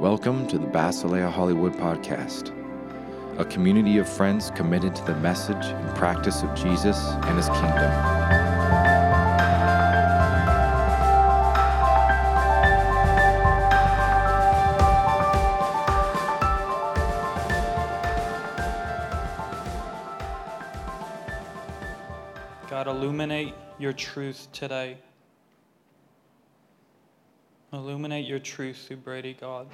Welcome to the Basileia Hollywood Podcast, a community of friends committed to the message and practice of Jesus and his kingdom. God, illuminate your truth today. Illuminate your truth through Brady, God.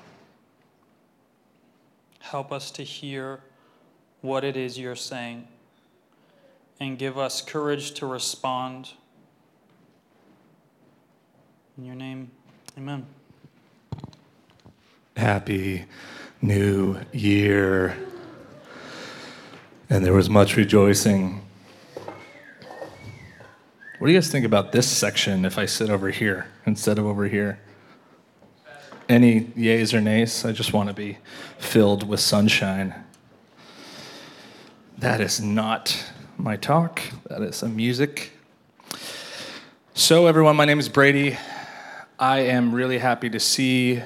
Help us to hear what it is you're saying and give us courage to respond. In your name, amen. Happy New Year. And there was much rejoicing. What do you guys think about this section if I sit over here instead of over here? Any yays or nays? I just want to be filled with sunshine. That is not my talk, that is some music. So, everyone, my name is Brady. I am really happy to see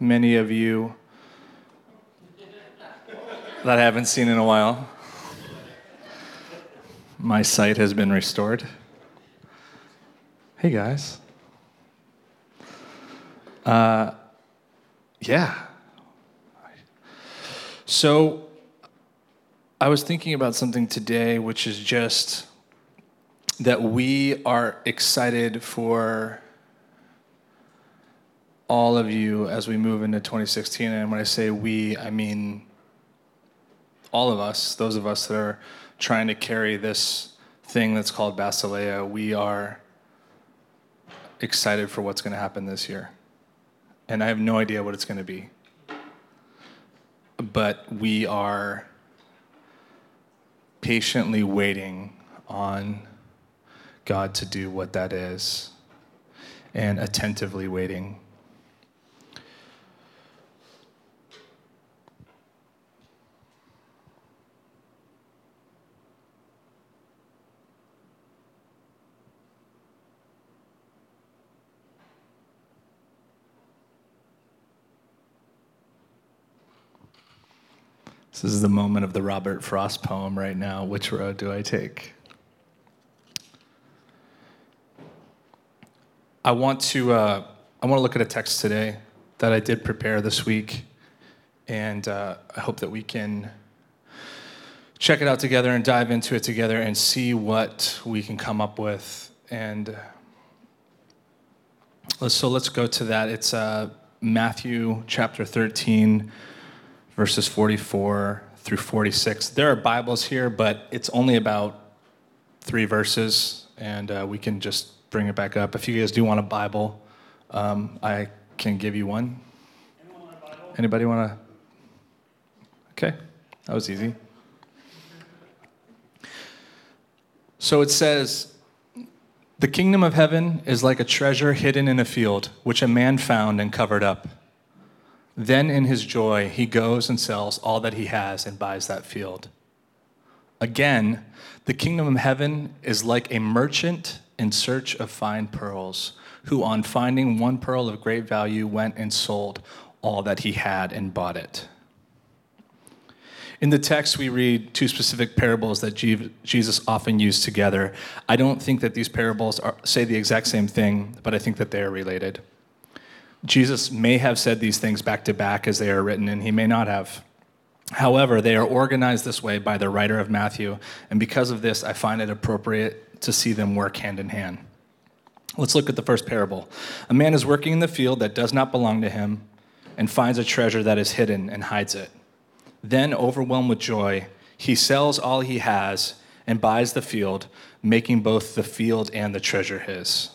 many of you that I haven't seen in a while. My sight has been restored. Hey guys. Uh, yeah. So I was thinking about something today, which is just that we are excited for all of you as we move into 2016. And when I say we, I mean all of us, those of us that are trying to carry this thing that's called Basileia. We are excited for what's going to happen this year. And I have no idea what it's going to be. But we are patiently waiting on God to do what that is and attentively waiting. This is the moment of the Robert Frost poem right now. Which road do I take? I want to uh, I want to look at a text today that I did prepare this week, and uh, I hope that we can check it out together and dive into it together and see what we can come up with. And so let's go to that. It's uh, Matthew chapter 13 verses 44 through 46. There are Bibles here, but it's only about three verses, and uh, we can just bring it back up. If you guys do want a Bible, um, I can give you one. Anybody want to? Okay, that was easy. So it says, The kingdom of heaven is like a treasure hidden in a field, which a man found and covered up. Then, in his joy, he goes and sells all that he has and buys that field. Again, the kingdom of heaven is like a merchant in search of fine pearls, who, on finding one pearl of great value, went and sold all that he had and bought it. In the text, we read two specific parables that Jesus often used together. I don't think that these parables are, say the exact same thing, but I think that they are related. Jesus may have said these things back to back as they are written, and he may not have. However, they are organized this way by the writer of Matthew, and because of this, I find it appropriate to see them work hand in hand. Let's look at the first parable. A man is working in the field that does not belong to him and finds a treasure that is hidden and hides it. Then, overwhelmed with joy, he sells all he has and buys the field, making both the field and the treasure his.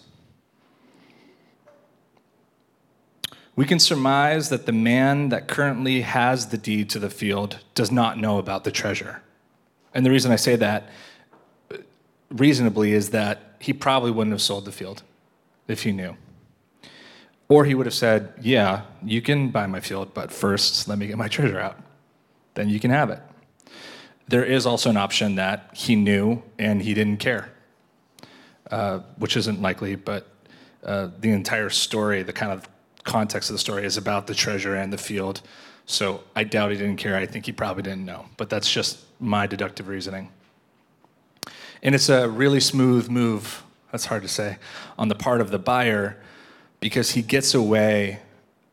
We can surmise that the man that currently has the deed to the field does not know about the treasure. And the reason I say that reasonably is that he probably wouldn't have sold the field if he knew. Or he would have said, Yeah, you can buy my field, but first let me get my treasure out. Then you can have it. There is also an option that he knew and he didn't care, uh, which isn't likely, but uh, the entire story, the kind of context of the story is about the treasure and the field. So I doubt he didn't care. I think he probably didn't know. But that's just my deductive reasoning. And it's a really smooth move, that's hard to say, on the part of the buyer because he gets away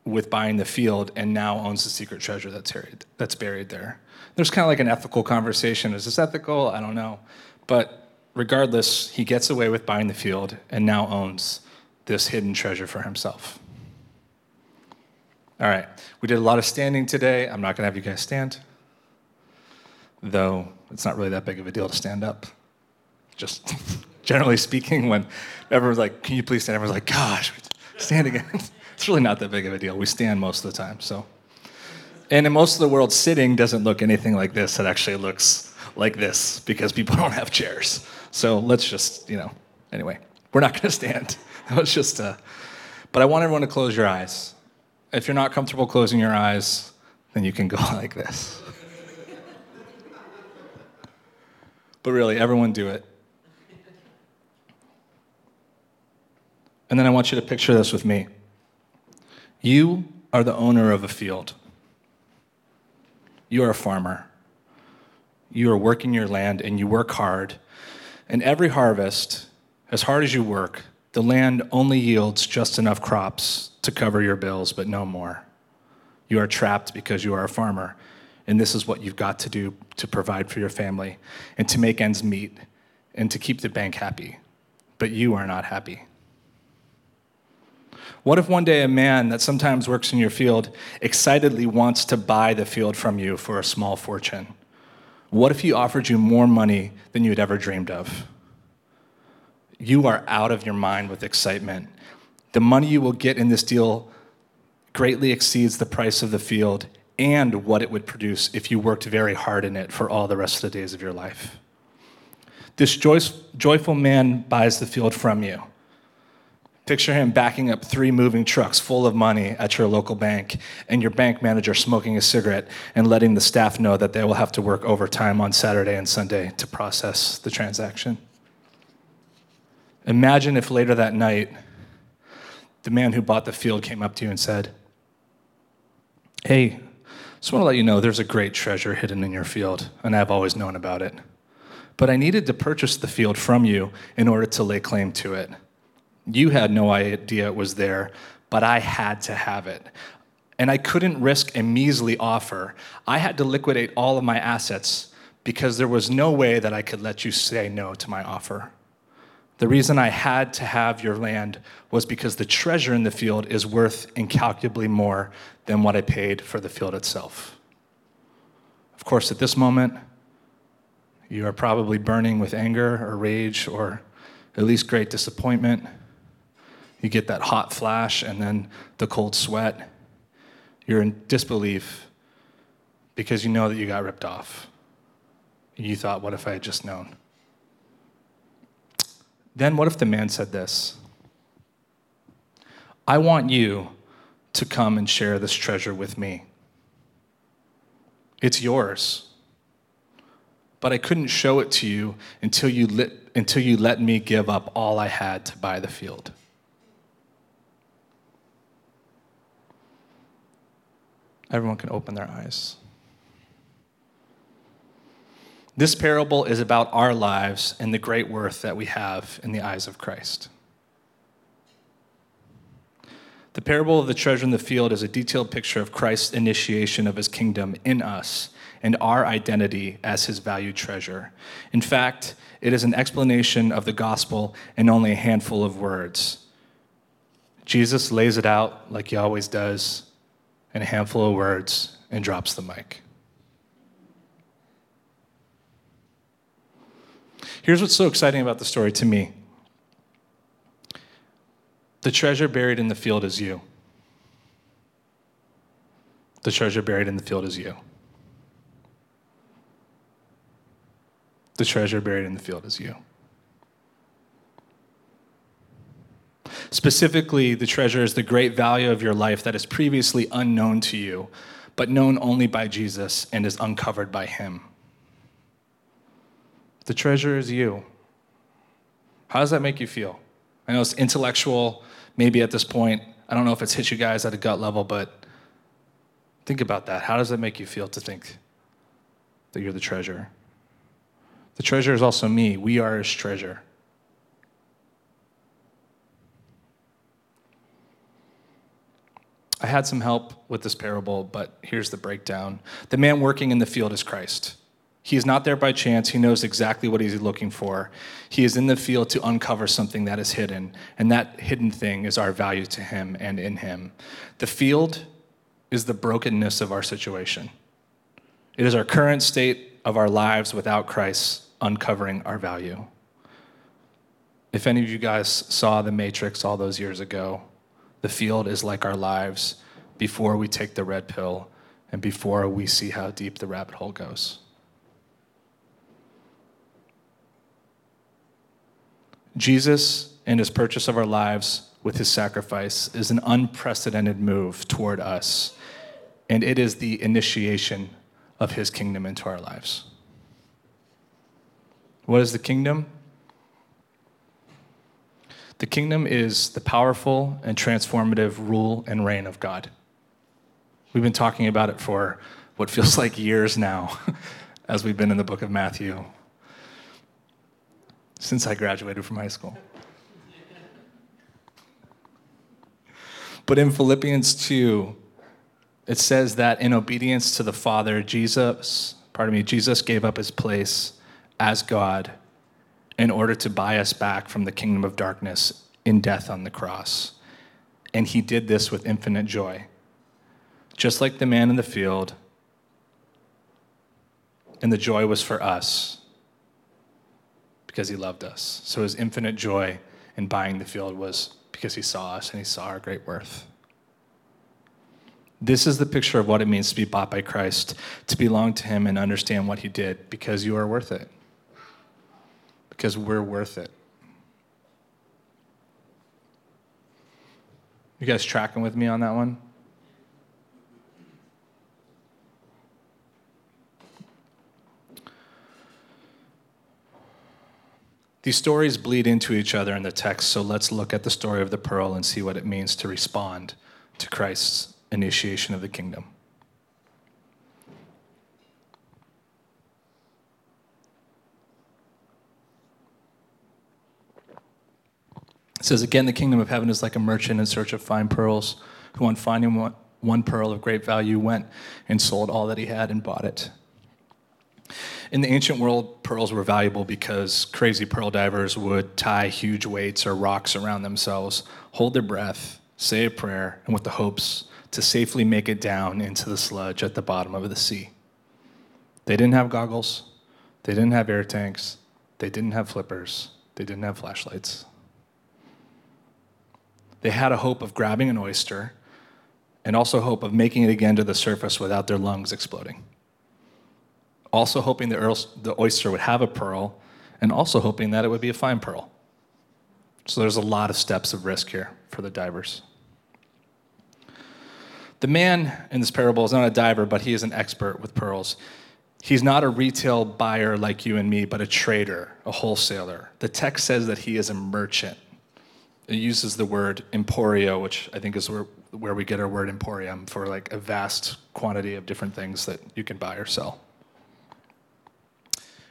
with buying the field and now owns the secret treasure that's buried, that's buried there. There's kind of like an ethical conversation. Is this ethical? I don't know. But regardless, he gets away with buying the field and now owns this hidden treasure for himself. All right, we did a lot of standing today. I'm not going to have you guys stand, though it's not really that big of a deal to stand up. Just generally speaking, when everyone's like, Can you please stand? Everyone's like, Gosh, stand again. it's really not that big of a deal. We stand most of the time. So, and in most of the world, sitting doesn't look anything like this. It actually looks like this because people don't have chairs. So let's just, you know, anyway, we're not going to stand. That was just, uh, but I want everyone to close your eyes. If you're not comfortable closing your eyes, then you can go like this. but really, everyone do it. And then I want you to picture this with me. You are the owner of a field. You are a farmer. You are working your land and you work hard. And every harvest, as hard as you work, the land only yields just enough crops to cover your bills, but no more. You are trapped because you are a farmer, and this is what you've got to do to provide for your family and to make ends meet and to keep the bank happy. But you are not happy. What if one day a man that sometimes works in your field excitedly wants to buy the field from you for a small fortune? What if he offered you more money than you had ever dreamed of? You are out of your mind with excitement. The money you will get in this deal greatly exceeds the price of the field and what it would produce if you worked very hard in it for all the rest of the days of your life. This joyful man buys the field from you. Picture him backing up three moving trucks full of money at your local bank, and your bank manager smoking a cigarette and letting the staff know that they will have to work overtime on Saturday and Sunday to process the transaction. Imagine if later that night, the man who bought the field came up to you and said, Hey, just want to let you know there's a great treasure hidden in your field, and I've always known about it. But I needed to purchase the field from you in order to lay claim to it. You had no idea it was there, but I had to have it. And I couldn't risk a measly offer. I had to liquidate all of my assets because there was no way that I could let you say no to my offer. The reason I had to have your land was because the treasure in the field is worth incalculably more than what I paid for the field itself. Of course, at this moment, you are probably burning with anger or rage or at least great disappointment. You get that hot flash and then the cold sweat. You're in disbelief because you know that you got ripped off. You thought, what if I had just known? Then what if the man said this? I want you to come and share this treasure with me. It's yours. But I couldn't show it to you until you, lit, until you let me give up all I had to buy the field. Everyone can open their eyes. This parable is about our lives and the great worth that we have in the eyes of Christ. The parable of the treasure in the field is a detailed picture of Christ's initiation of his kingdom in us and our identity as his valued treasure. In fact, it is an explanation of the gospel in only a handful of words. Jesus lays it out like he always does in a handful of words and drops the mic. Here's what's so exciting about the story to me the treasure buried in the field is you. The treasure buried in the field is you. The treasure buried in the field is you. Specifically, the treasure is the great value of your life that is previously unknown to you, but known only by Jesus and is uncovered by Him. The treasure is you. How does that make you feel? I know it's intellectual, maybe at this point. I don't know if it's hit you guys at a gut level, but think about that. How does that make you feel to think that you're the treasure? The treasure is also me. We are his treasure. I had some help with this parable, but here's the breakdown. The man working in the field is Christ. He is not there by chance. He knows exactly what he's looking for. He is in the field to uncover something that is hidden, and that hidden thing is our value to him and in him. The field is the brokenness of our situation. It is our current state of our lives without Christ uncovering our value. If any of you guys saw The Matrix all those years ago, the field is like our lives before we take the red pill and before we see how deep the rabbit hole goes. Jesus and his purchase of our lives with his sacrifice is an unprecedented move toward us, and it is the initiation of his kingdom into our lives. What is the kingdom? The kingdom is the powerful and transformative rule and reign of God. We've been talking about it for what feels like years now as we've been in the book of Matthew since I graduated from high school. But in Philippians 2, it says that in obedience to the Father, Jesus, pardon me, Jesus gave up his place as God in order to buy us back from the kingdom of darkness in death on the cross. And he did this with infinite joy. Just like the man in the field, and the joy was for us because he loved us. So his infinite joy in buying the field was because he saw us and he saw our great worth. This is the picture of what it means to be bought by Christ, to belong to him and understand what he did because you are worth it because we're worth it. You guys tracking with me on that one? These stories bleed into each other in the text, so let's look at the story of the pearl and see what it means to respond to Christ's initiation of the kingdom. It says, Again, the kingdom of heaven is like a merchant in search of fine pearls, who, on finding one, one pearl of great value, went and sold all that he had and bought it. In the ancient world, pearls were valuable because crazy pearl divers would tie huge weights or rocks around themselves, hold their breath, say a prayer, and with the hopes to safely make it down into the sludge at the bottom of the sea. They didn't have goggles, they didn't have air tanks, they didn't have flippers, they didn't have flashlights. They had a hope of grabbing an oyster and also hope of making it again to the surface without their lungs exploding. Also hoping the, oyster would have a pearl and also hoping that it would be a fine pearl. So there's a lot of steps of risk here for the divers. The man in this parable is not a diver, but he is an expert with pearls. He's not a retail buyer like you and me, but a trader, a wholesaler. The text says that he is a merchant it uses the word emporio, which I think is where, where we get our word emporium for like a vast quantity of different things that you can buy or sell.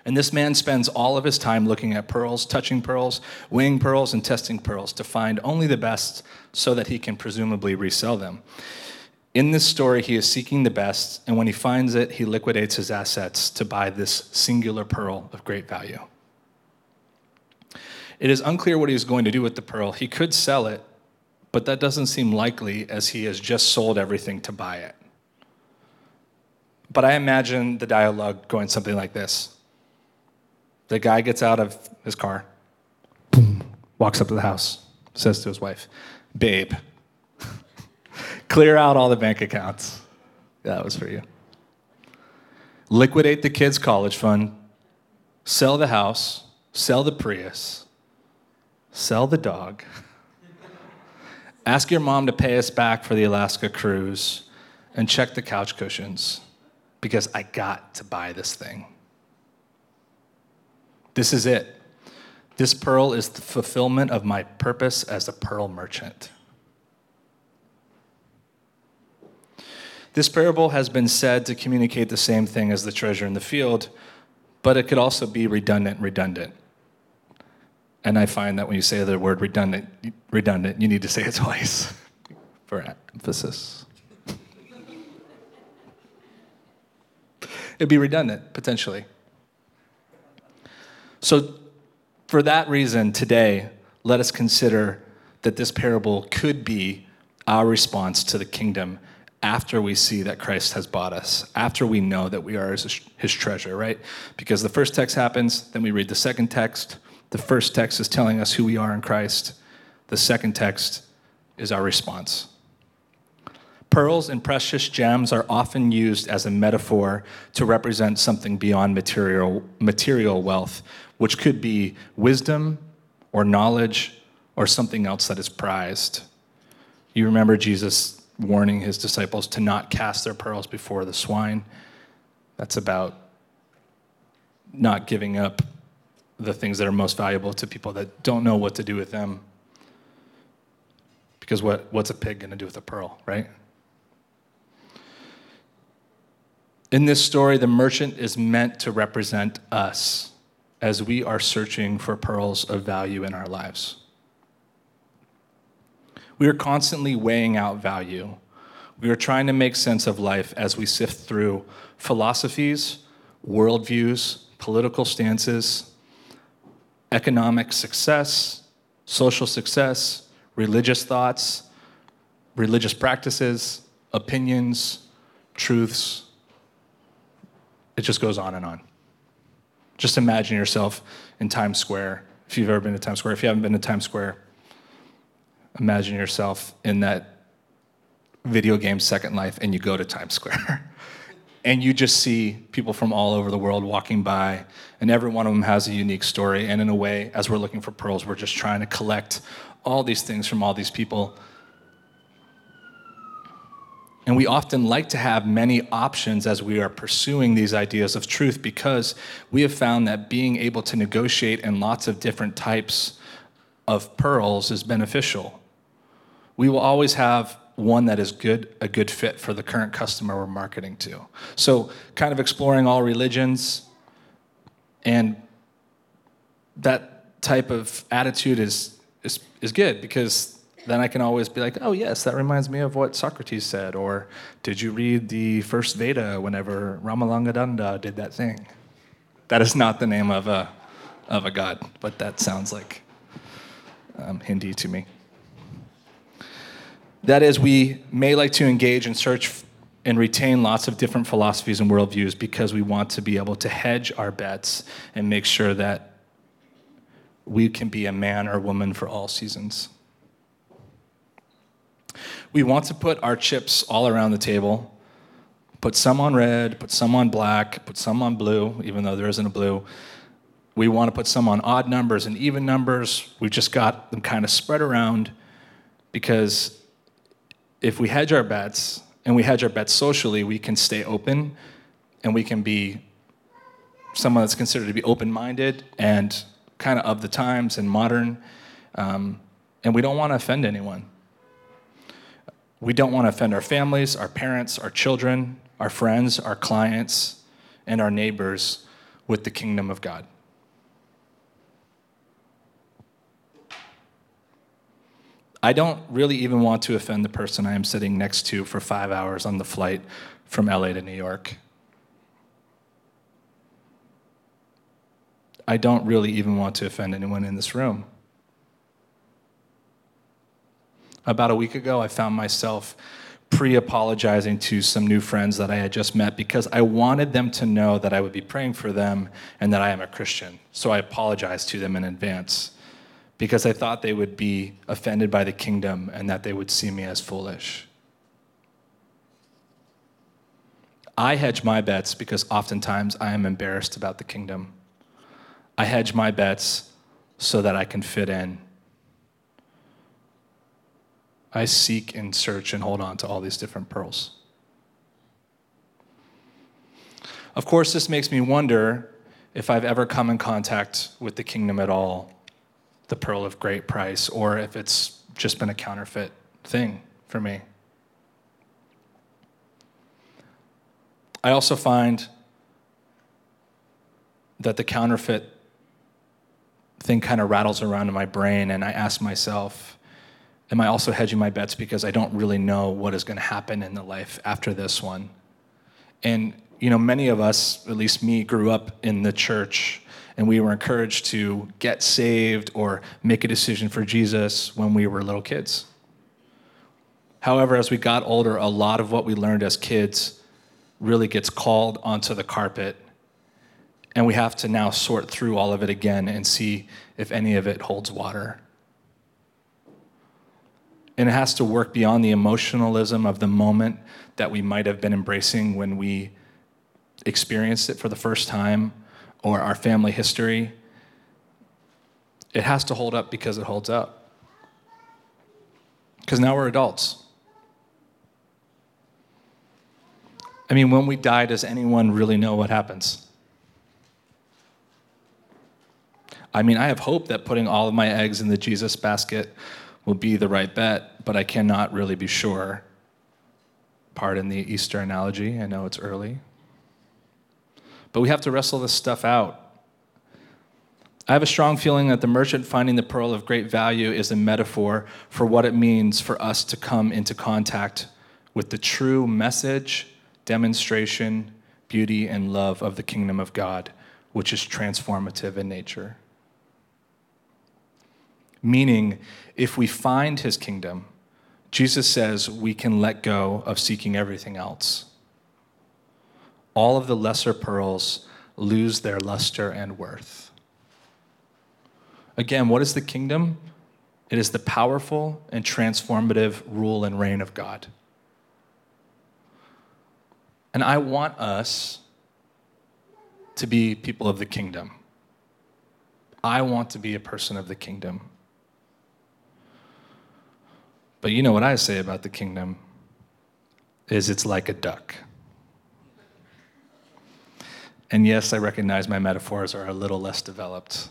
And this man spends all of his time looking at pearls, touching pearls, weighing pearls, and testing pearls to find only the best so that he can presumably resell them. In this story, he is seeking the best, and when he finds it, he liquidates his assets to buy this singular pearl of great value. It is unclear what he is going to do with the pearl. He could sell it, but that doesn't seem likely as he has just sold everything to buy it. But I imagine the dialogue going something like this The guy gets out of his car, boom, walks up to the house, says to his wife, Babe, clear out all the bank accounts. That was for you. Liquidate the kids' college fund, sell the house, sell the Prius, sell the dog, ask your mom to pay us back for the Alaska cruise, and check the couch cushions because I got to buy this thing. This is it. This pearl is the fulfillment of my purpose as a pearl merchant. This parable has been said to communicate the same thing as the treasure in the field, but it could also be redundant, redundant. And I find that when you say the word redundant, redundant, you need to say it twice for emphasis. It'd be redundant, potentially. So, for that reason, today, let us consider that this parable could be our response to the kingdom after we see that Christ has bought us, after we know that we are his, his, treasure, right? Because the first text happens, then we read the second text. The first text is telling us who we are in Christ, the second text is our response. Pearls and precious gems are often used as a metaphor to represent something beyond material, material wealth, which could be wisdom or knowledge or something else that is prized. You remember Jesus warning his disciples to not cast their pearls before the swine. That's about not giving up the things that are most valuable to people that don't know what to do with them. Because what, what's a pig going to do with a pearl, right? In this story, the merchant is meant to represent us as we are searching for pearls of value in our lives. We are constantly weighing out value. We are trying to make sense of life as we sift through philosophies, worldviews, political stances, economic success, social success, religious thoughts, religious practices, opinions, truths. It just goes on and on. Just imagine yourself in Times Square. If you've ever been to Times Square, if you haven't been to Times Square, imagine yourself in that video game Second Life and you go to Times Square. and you just see people from all over the world walking by, and every one of them has a unique story. And in a way, as we're looking for pearls, we're just trying to collect all these things from all these people. And we often like to have many options as we are pursuing these ideas of truth because we have found that being able to negotiate in lots of different types of pearls is beneficial. We will always have one that is good a good fit for the current customer we're marketing to. So, kind of exploring all religions and that type of attitude is is is good because then I can always be like, oh, yes, that reminds me of what Socrates said. Or did you read the first Veda whenever Ramalangadanda did that thing? That is not the name of a, of a god, but that sounds like um, Hindi to me. That is, we may like to engage and search and retain lots of different philosophies and worldviews because we want to be able to hedge our bets and make sure that we can be a man or woman for all seasons. We want to put our chips all around the table, put some on red, put some on black, put some on blue, even though there isn't a blue. We want to put some on odd numbers and even numbers. We've just got them kind of spread around because if we hedge our bets and we hedge our bets socially, we can stay open and we can be someone that's considered to be open minded and kind of of the times and modern. Um, and we don't want to offend anyone. We don't want to offend our families, our parents, our children, our friends, our clients, and our neighbors with the kingdom of God. I don't really even want to offend the person I am sitting next to for five hours on the flight from LA to New York. I don't really even want to offend anyone in this room. About a week ago, I found myself pre apologizing to some new friends that I had just met because I wanted them to know that I would be praying for them and that I am a Christian. So I apologized to them in advance because I thought they would be offended by the kingdom and that they would see me as foolish. I hedge my bets because oftentimes I am embarrassed about the kingdom. I hedge my bets so that I can fit in I seek and search and hold on to all these different pearls. Of course, this makes me wonder if I've ever come in contact with the kingdom at all, the pearl of great price, or if it's just been a counterfeit thing for me. I also find that the counterfeit thing kind of rattles around in my brain, and I ask myself, am I also hedging my bets because I don't really know what is going to happen in the life after this one? And, you know, many of us, at least me, grew up in the church and we were encouraged to get saved or make a decision for Jesus when we were little kids. However, as we got older, a lot of what we learned as kids really gets called onto the carpet and we have to now sort through all of it again and see if any of it holds water. And it has to work beyond the emotionalism of the moment that we might have been embracing when we experienced it for the first time or our family history. It has to hold up because it holds up. Because now we're adults. I mean, when we die, does anyone really know what happens? I mean, I have hope that putting all of my eggs in the Jesus basket will be the right bet, but I cannot really be sure. Pardon the Easter analogy, I know it's early. But we have to wrestle this stuff out. I have a strong feeling that the merchant finding the pearl of great value is a metaphor for what it means for us to come into contact with the true message, demonstration, beauty, and love of the kingdom of God, which is transformative in nature meaning if we find his kingdom, Jesus says we can let go of seeking everything else. All of the lesser pearls lose their luster and worth. Again, what is the kingdom? It is the powerful and transformative rule and reign of God. And I want us to be people of the kingdom. I want to be a person of the kingdom. But you know what I say about the kingdom is it's like a duck. And yes, I recognize my metaphors are a little less developed.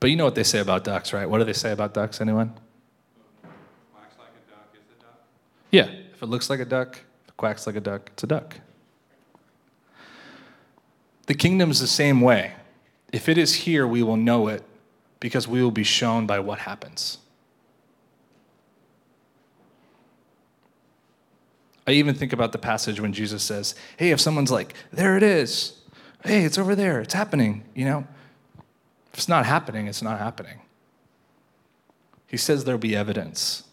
But you know what they say about ducks, right? What do they say about ducks, anyone? Quacks like a duck is a duck. Yeah, if it looks like a duck, if it quacks like a duck, it's a duck. The kingdom's the same way. If it is here, we will know it because we will be shown by what happens. I even think about the passage when Jesus says, Hey, if someone's like, There it is. Hey, it's over there. It's happening. You know, if it's not happening, it's not happening. He says there'll be evidence.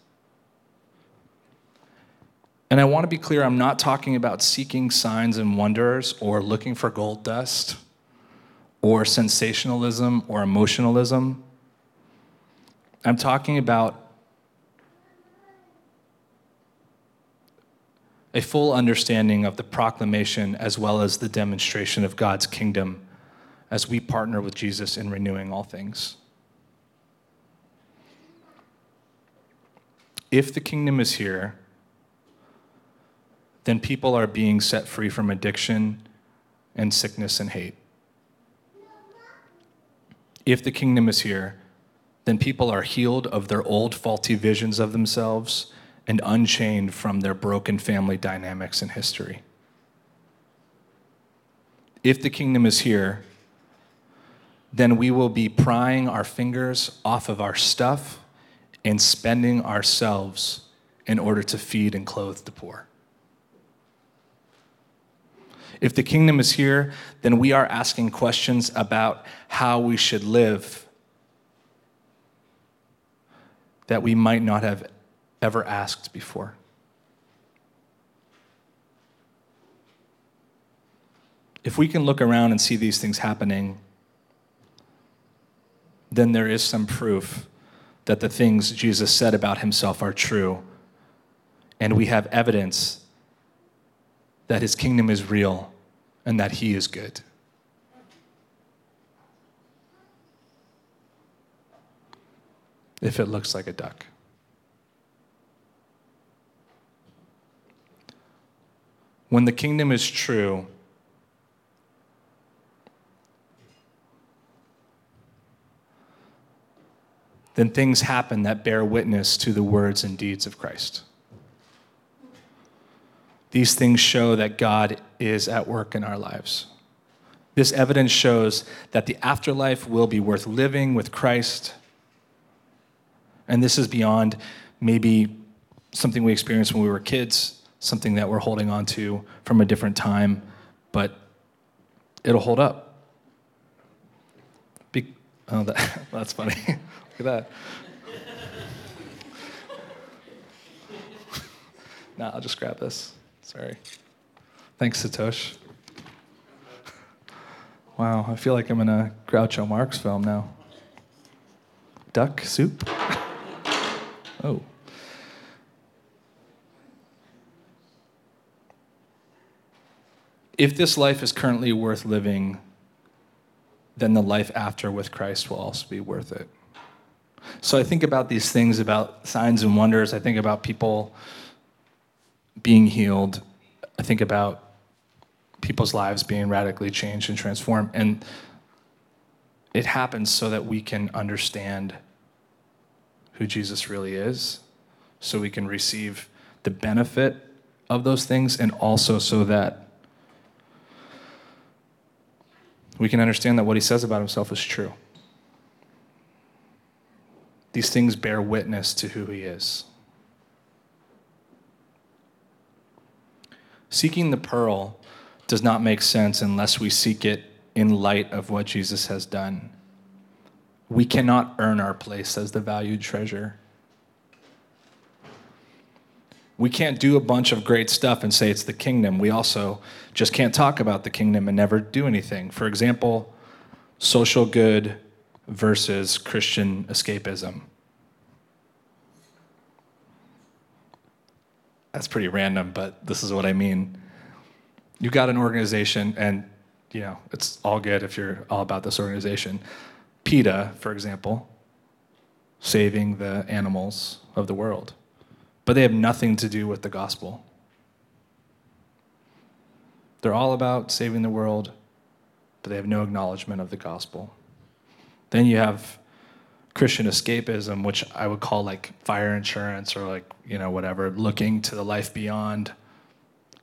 And I want to be clear I'm not talking about seeking signs and wonders or looking for gold dust or sensationalism or emotionalism. I'm talking about a full understanding of the proclamation as well as the demonstration of God's kingdom as we partner with Jesus in renewing all things. If the kingdom is here, then people are being set free from addiction and sickness and hate. If the kingdom is here, then people are healed of their old faulty visions of themselves and unchained from their broken family dynamics and history. If the kingdom is here, then we will be prying our fingers off of our stuff and spending ourselves in order to feed and clothe the poor. If the kingdom is here, then we are asking questions about how we should live that we might not have ever asked before. If we can look around and see these things happening, then there is some proof that the things Jesus said about himself are true. And we have evidence that his kingdom is real and that he is good. If it looks like a duck. When the kingdom is true, then things happen that bear witness to the words and deeds of Christ. these things show that God is at work in our lives. This evidence shows that the afterlife will be worth living with Christ. And this is beyond maybe something we experienced when we were kids, something that we're holding on to from a different time, but it'll hold up. Be- oh, that, that's funny. Look at that. nah, I'll just grab this. Sorry. Thanks, Satosh. Wow, I feel like I'm in a Groucho Marx film now. Duck soup? Oh. If this life is currently worth living, then the life after with Christ will also be worth it. So I think about these things about signs and wonders. I think about people being healed. I think about people's lives being radically changed and transformed. And it happens so that we can understand who Jesus really is, so we can receive the benefit of those things, and also so that we can understand that what he says about himself is true. These things bear witness to who he is. Seeking the pearl does not make sense unless we seek it in light of what Jesus has done. We cannot earn our place as the valued treasure. We can't do a bunch of great stuff and say it's the kingdom. We also just can't talk about the kingdom and never do anything. For example, social good versus Christian escapism. That's pretty random, but this is what I mean. You got an organization, and you know it's all good if you're all about this organization. PETA, for example, saving the animals of the world, but they have nothing to do with the gospel. They're all about saving the world, but they have no acknowledgement of the gospel. Then you have Christian escapism, which I would call like fire insurance or like, you know, whatever, looking to the life beyond,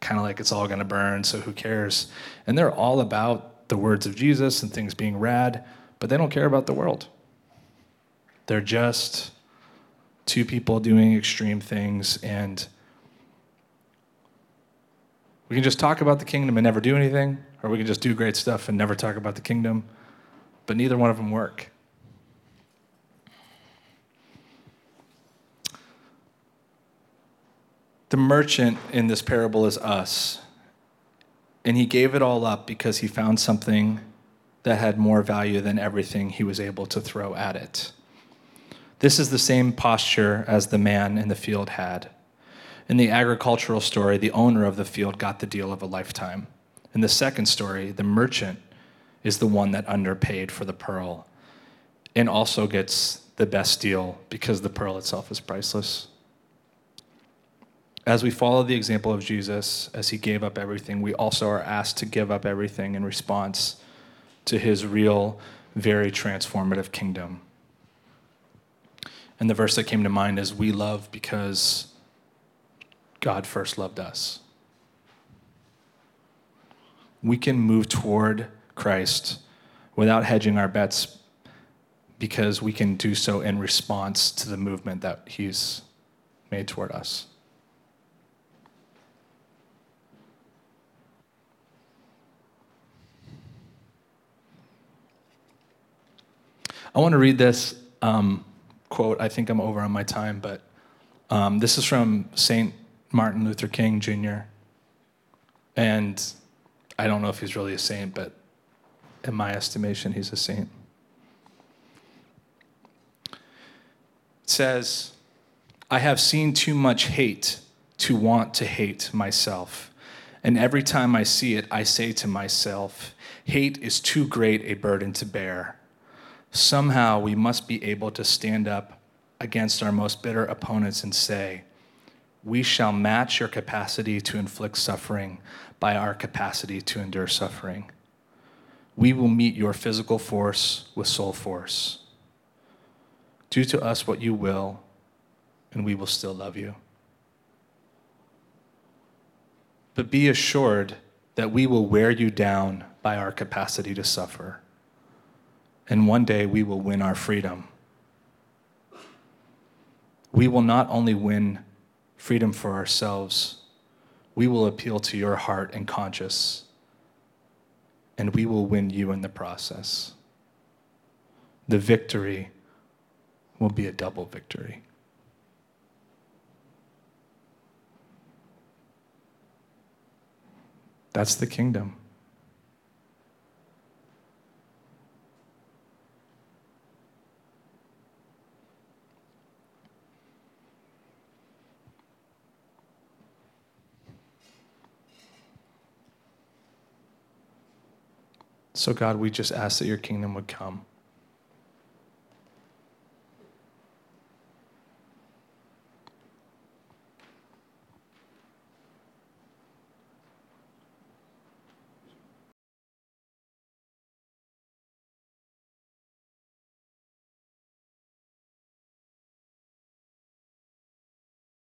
kind of like it's all going to burn, so who cares? And they're all about the words of Jesus and things being rad, but they don't care about the world. They're just two people doing extreme things, and we can just talk about the kingdom and never do anything, or we can just do great stuff and never talk about the kingdom, but neither one of them work. The merchant in this parable is us. And he gave it all up because he found something that had more value than everything he was able to throw at it. This is the same posture as the man in the field had. In the agricultural story, the owner of the field got the deal of a lifetime. In the second story, the merchant is the one that underpaid for the pearl and also gets the best deal because the pearl itself is priceless. As we follow the example of Jesus, as he gave up everything, we also are asked to give up everything in response to his real, very transformative kingdom. And the verse that came to mind is We love because God first loved us. We can move toward Christ without hedging our bets because we can do so in response to the movement that he's made toward us. I want to read this um, quote. I think I'm over on my time, but um, this is from St. Martin Luther King Jr. And I don't know if he's really a saint, but in my estimation, he's a saint. It says, I have seen too much hate to want to hate myself. And every time I see it, I say to myself, hate is too great a burden to bear somehow we must be able to stand up against our most bitter opponents and say, We shall match your capacity to inflict suffering by our capacity to endure suffering. We will meet your physical force with soul force. Do to us what you will, and we will still love you. but be assured that we will wear you down by our capacity to suffer. And one day we will win our freedom. We will not only win freedom for ourselves, we will appeal to your heart and conscience, and we will win you in the process. The victory will be a double victory. That's the kingdom. So, God, we just ask that your kingdom would come.